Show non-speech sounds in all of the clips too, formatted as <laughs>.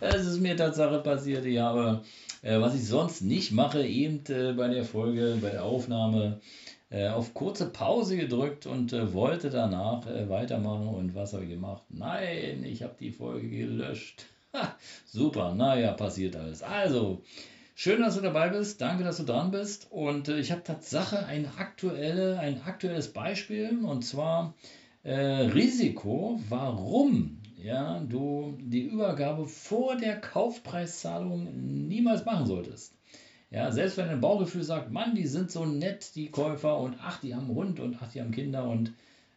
es ist mir Tatsache passiert. Ich habe, äh, was ich sonst nicht mache, eben äh, bei der Folge, bei der Aufnahme, äh, auf kurze Pause gedrückt und äh, wollte danach äh, weitermachen. Und was habe ich gemacht? Nein, ich habe die Folge gelöscht. Ha, super, naja, passiert alles. Also, schön, dass du dabei bist. Danke, dass du dran bist. Und äh, ich habe Tatsache ein, aktuelle, ein aktuelles Beispiel und zwar Risiko, warum ja, du die Übergabe vor der Kaufpreiszahlung niemals machen solltest. Ja, selbst wenn dein Bauchgefühl sagt, Mann, die sind so nett, die Käufer, und ach, die haben Hund und ach, die haben Kinder und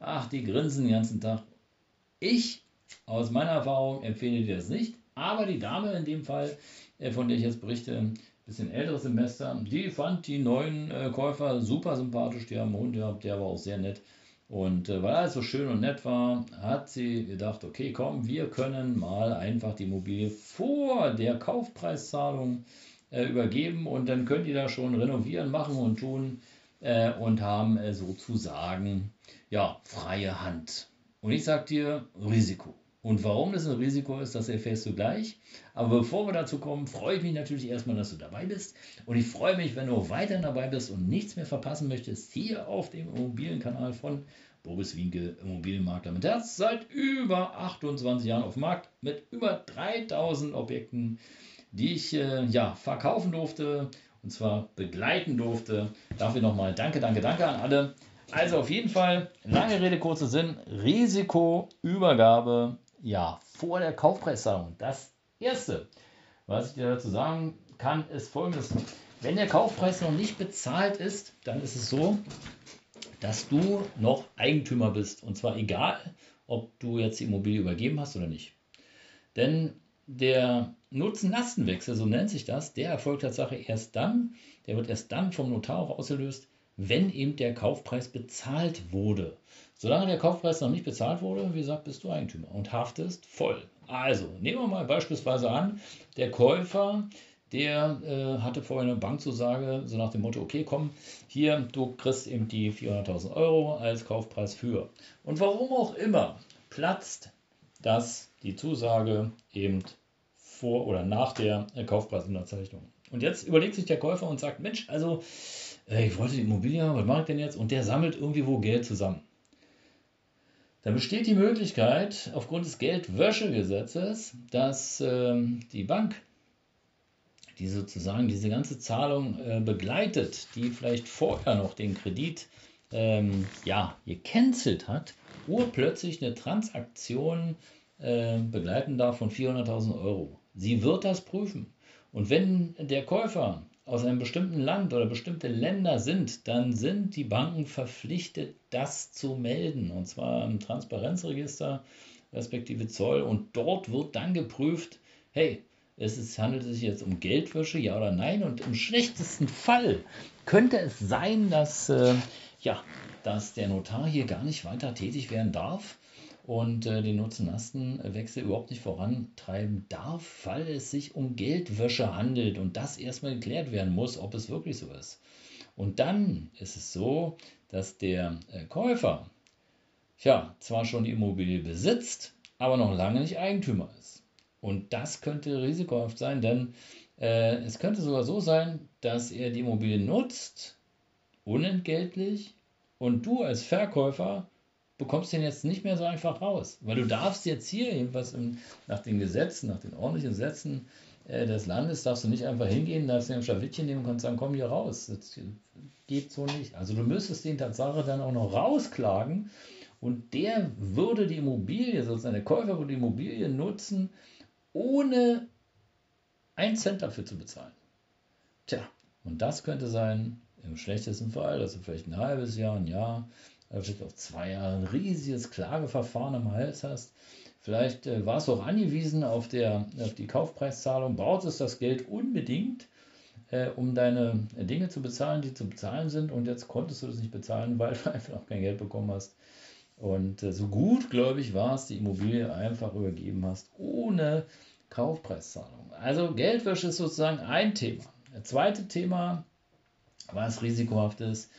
ach, die grinsen den ganzen Tag. Ich, aus meiner Erfahrung, empfehle dir das nicht, aber die Dame in dem Fall, äh, von der ich jetzt berichte, ein bisschen älteres Semester, die fand die neuen äh, Käufer super sympathisch, die haben einen Hund gehabt, der war auch sehr nett. Und äh, weil alles so schön und nett war, hat sie gedacht, okay, komm, wir können mal einfach die Immobilie vor der Kaufpreiszahlung äh, übergeben und dann könnt ihr da schon renovieren, machen und tun äh, und haben äh, sozusagen ja freie Hand. Und ich sage dir Risiko. Und warum das ein Risiko ist, das erfährst du gleich. Aber bevor wir dazu kommen, freue ich mich natürlich erstmal, dass du dabei bist. Und ich freue mich, wenn du weiterhin dabei bist und nichts mehr verpassen möchtest, hier auf dem Immobilienkanal von Boris Wienke, Immobilienmakler mit Herz. Seit über 28 Jahren auf dem Markt mit über 3000 Objekten, die ich äh, ja, verkaufen durfte und zwar begleiten durfte. Dafür nochmal danke, danke, danke an alle. Also auf jeden Fall, lange Rede, kurzer Sinn, Risikoübergabe ja, vor der Kaufpreiszahlung. Das Erste, was ich dir dazu sagen kann, ist folgendes. Wenn der Kaufpreis noch nicht bezahlt ist, dann ist es so, dass du noch Eigentümer bist. Und zwar egal, ob du jetzt die Immobilie übergeben hast oder nicht. Denn der Nutzen-Lastenwechsel, so nennt sich das, der erfolgt tatsächlich erst dann, der wird erst dann vom Notar auch ausgelöst, wenn eben der Kaufpreis bezahlt wurde. Solange der Kaufpreis noch nicht bezahlt wurde, wie gesagt, bist du Eigentümer und haftest voll. Also, nehmen wir mal beispielsweise an, der Käufer, der äh, hatte vorher eine Bankzusage, so nach dem Motto, okay, komm, hier, du kriegst eben die 400.000 Euro als Kaufpreis für. Und warum auch immer platzt das, die Zusage eben vor oder nach der Kaufpreisunterzeichnung. Und jetzt überlegt sich der Käufer und sagt, Mensch, also ich wollte die Immobilie haben, was mache ich denn jetzt? Und der sammelt irgendwie wo Geld zusammen. Da besteht die Möglichkeit, aufgrund des Geldwäschegesetzes, dass ähm, die Bank, die sozusagen diese ganze Zahlung äh, begleitet, die vielleicht vorher noch den Kredit ähm, ja, gecancelt hat, urplötzlich eine Transaktion äh, begleiten darf von 400.000 Euro. Sie wird das prüfen. Und wenn der Käufer aus einem bestimmten Land oder bestimmte Länder sind, dann sind die Banken verpflichtet, das zu melden. Und zwar im Transparenzregister respektive Zoll. Und dort wird dann geprüft, hey, es ist, handelt es sich jetzt um Geldwäsche, ja oder nein? Und im schlechtesten Fall könnte es sein, dass, äh, ja, dass der Notar hier gar nicht weiter tätig werden darf und äh, den Nutzen-Lasten-Wechsel überhaupt nicht vorantreiben darf, weil es sich um Geldwäsche handelt und das erstmal geklärt werden muss, ob es wirklich so ist. Und dann ist es so, dass der äh, Käufer ja, zwar schon die Immobilie besitzt, aber noch lange nicht Eigentümer ist. Und das könnte risikohaft sein, denn äh, es könnte sogar so sein, dass er die Immobilie nutzt, unentgeltlich, und du als Verkäufer bekommst den jetzt nicht mehr so einfach raus. Weil du darfst jetzt hier, jedenfalls im, nach den Gesetzen, nach den ordentlichen Gesetzen äh, des Landes, darfst du nicht einfach hingehen, darfst dir ein Schlawittchen nehmen und sagen, komm hier raus. Das geht so nicht. Also du müsstest den Tatsache dann auch noch rausklagen und der würde die Immobilie, sozusagen der Käufer würde die Immobilie nutzen, ohne einen Cent dafür zu bezahlen. Tja, und das könnte sein, im schlechtesten Fall, also vielleicht ein halbes Jahr, ein Jahr, vielleicht auf zwei Jahre ein riesiges Klageverfahren am Hals hast, Vielleicht äh, warst du auch angewiesen auf, der, auf die Kaufpreiszahlung, brauchst das Geld unbedingt, äh, um deine Dinge zu bezahlen, die zu bezahlen sind. Und jetzt konntest du das nicht bezahlen, weil du <laughs> einfach noch kein Geld bekommen hast. Und äh, so gut, glaube ich, war es, die Immobilie einfach übergeben hast, ohne Kaufpreiszahlung. Also Geldwäsche ist sozusagen ein Thema. Das zweite Thema, was risikohaft ist,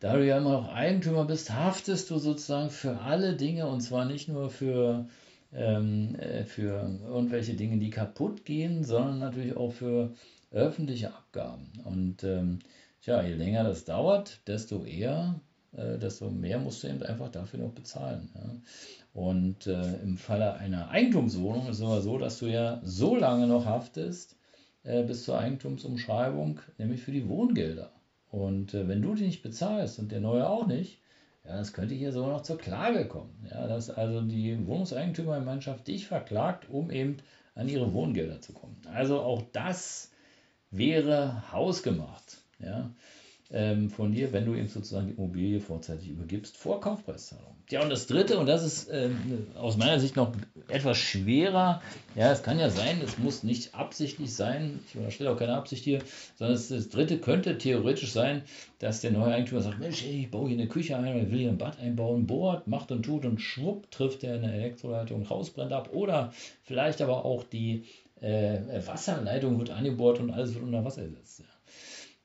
da du ja immer noch Eigentümer bist, haftest du sozusagen für alle Dinge und zwar nicht nur für, ähm, äh, für irgendwelche Dinge, die kaputt gehen, sondern natürlich auch für öffentliche Abgaben. Und ähm, tja, je länger das dauert, desto eher, äh, desto mehr musst du eben einfach dafür noch bezahlen. Ja. Und äh, im Falle einer Eigentumswohnung ist es aber so, dass du ja so lange noch haftest äh, bis zur Eigentumsumschreibung, nämlich für die Wohngelder. Und äh, wenn du die nicht bezahlst und der Neue auch nicht, ja, das könnte hier sogar noch zur Klage kommen. Ja, dass also die Wohnungseigentümergemeinschaft dich verklagt, um eben an ihre Wohngelder zu kommen. Also auch das wäre hausgemacht. Ja ähm, von dir, wenn du ihm sozusagen die Immobilie vorzeitig übergibst, vor Kaufpreiszahlung. Ja, und das Dritte, und das ist ähm, aus meiner Sicht noch etwas schwerer, ja, es kann ja sein, es muss nicht absichtlich sein, ich unterstelle auch keine Absicht hier, sondern das, Dritte könnte theoretisch sein, dass der neue Eigentümer sagt, Mensch, ich baue hier eine Küche ein oder will hier ein Bad einbauen, bohrt, macht und tut und schwupp trifft er eine Elektroleitung, raus, brennt ab oder vielleicht aber auch die äh, Wasserleitung wird angebohrt und alles wird unter Wasser gesetzt. Ja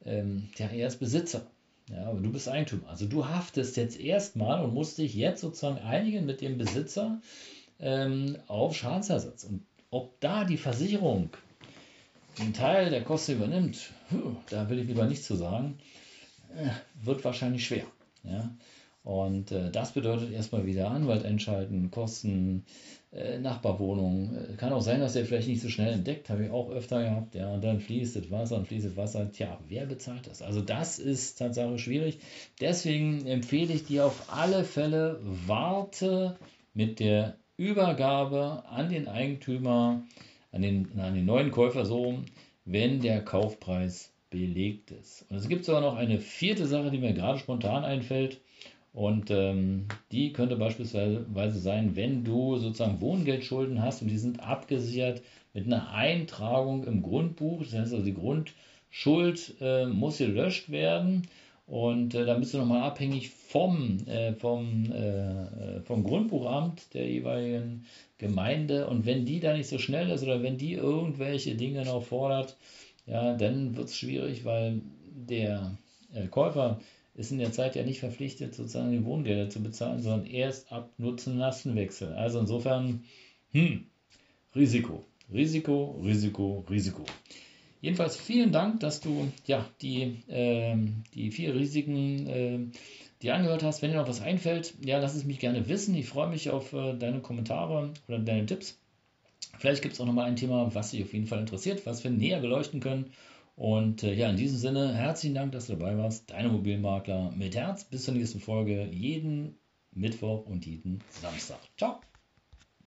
ähm, ja, er ist Besitzer. Ja, aber du bist Eigentümer. Also du haftest jetzt erstmal und musst dich jetzt sozusagen einigen mit dem Besitzer ähm, auf Schadensersatz. Und ob da die Versicherung den Teil der Kosten übernimmt, da will ich lieber nichts zu sagen, äh, wird wahrscheinlich schwer. Ja? Und äh, das bedeutet erstmal wieder Anwalt entscheiden, Kosten, äh, Nachbarwohnung. Äh, kann auch sein, dass der vielleicht nicht so schnell entdeckt, habe ich auch öfter gehabt. Ja, und dann fließt das Wasser und fließt das Wasser. Tja, wer bezahlt das? Also das ist tatsächlich schwierig. Deswegen empfehle ich dir auf alle Fälle, warte mit der Übergabe an den Eigentümer, an den, an den neuen Käufer so, wenn der Kaufpreis belegt ist. Und es gibt sogar noch eine vierte Sache, die mir gerade spontan einfällt. Und ähm, die könnte beispielsweise sein, wenn du sozusagen Wohngeldschulden hast und die sind abgesichert mit einer Eintragung im Grundbuch. Das heißt also, die Grundschuld äh, muss gelöscht werden. Und äh, dann bist du nochmal abhängig vom, äh, vom, äh, vom Grundbuchamt der jeweiligen Gemeinde. Und wenn die da nicht so schnell ist oder wenn die irgendwelche Dinge noch fordert, ja, dann wird es schwierig, weil der äh, Käufer ist in der Zeit ja nicht verpflichtet, sozusagen die Wohngelder zu bezahlen, sondern erst ab Nutzen-Lastenwechsel. Also insofern, hm, Risiko, Risiko, Risiko, Risiko. Jedenfalls vielen Dank, dass du ja, die, äh, die vier Risiken äh, dir angehört hast. Wenn dir noch was einfällt, ja, lass es mich gerne wissen. Ich freue mich auf äh, deine Kommentare oder deine Tipps. Vielleicht gibt es auch nochmal ein Thema, was dich auf jeden Fall interessiert, was wir näher beleuchten können. Und äh, ja, in diesem Sinne, herzlichen Dank, dass du dabei warst. Deine Mobilmakler mit Herz. Bis zur nächsten Folge. Jeden Mittwoch und jeden Samstag. Ciao.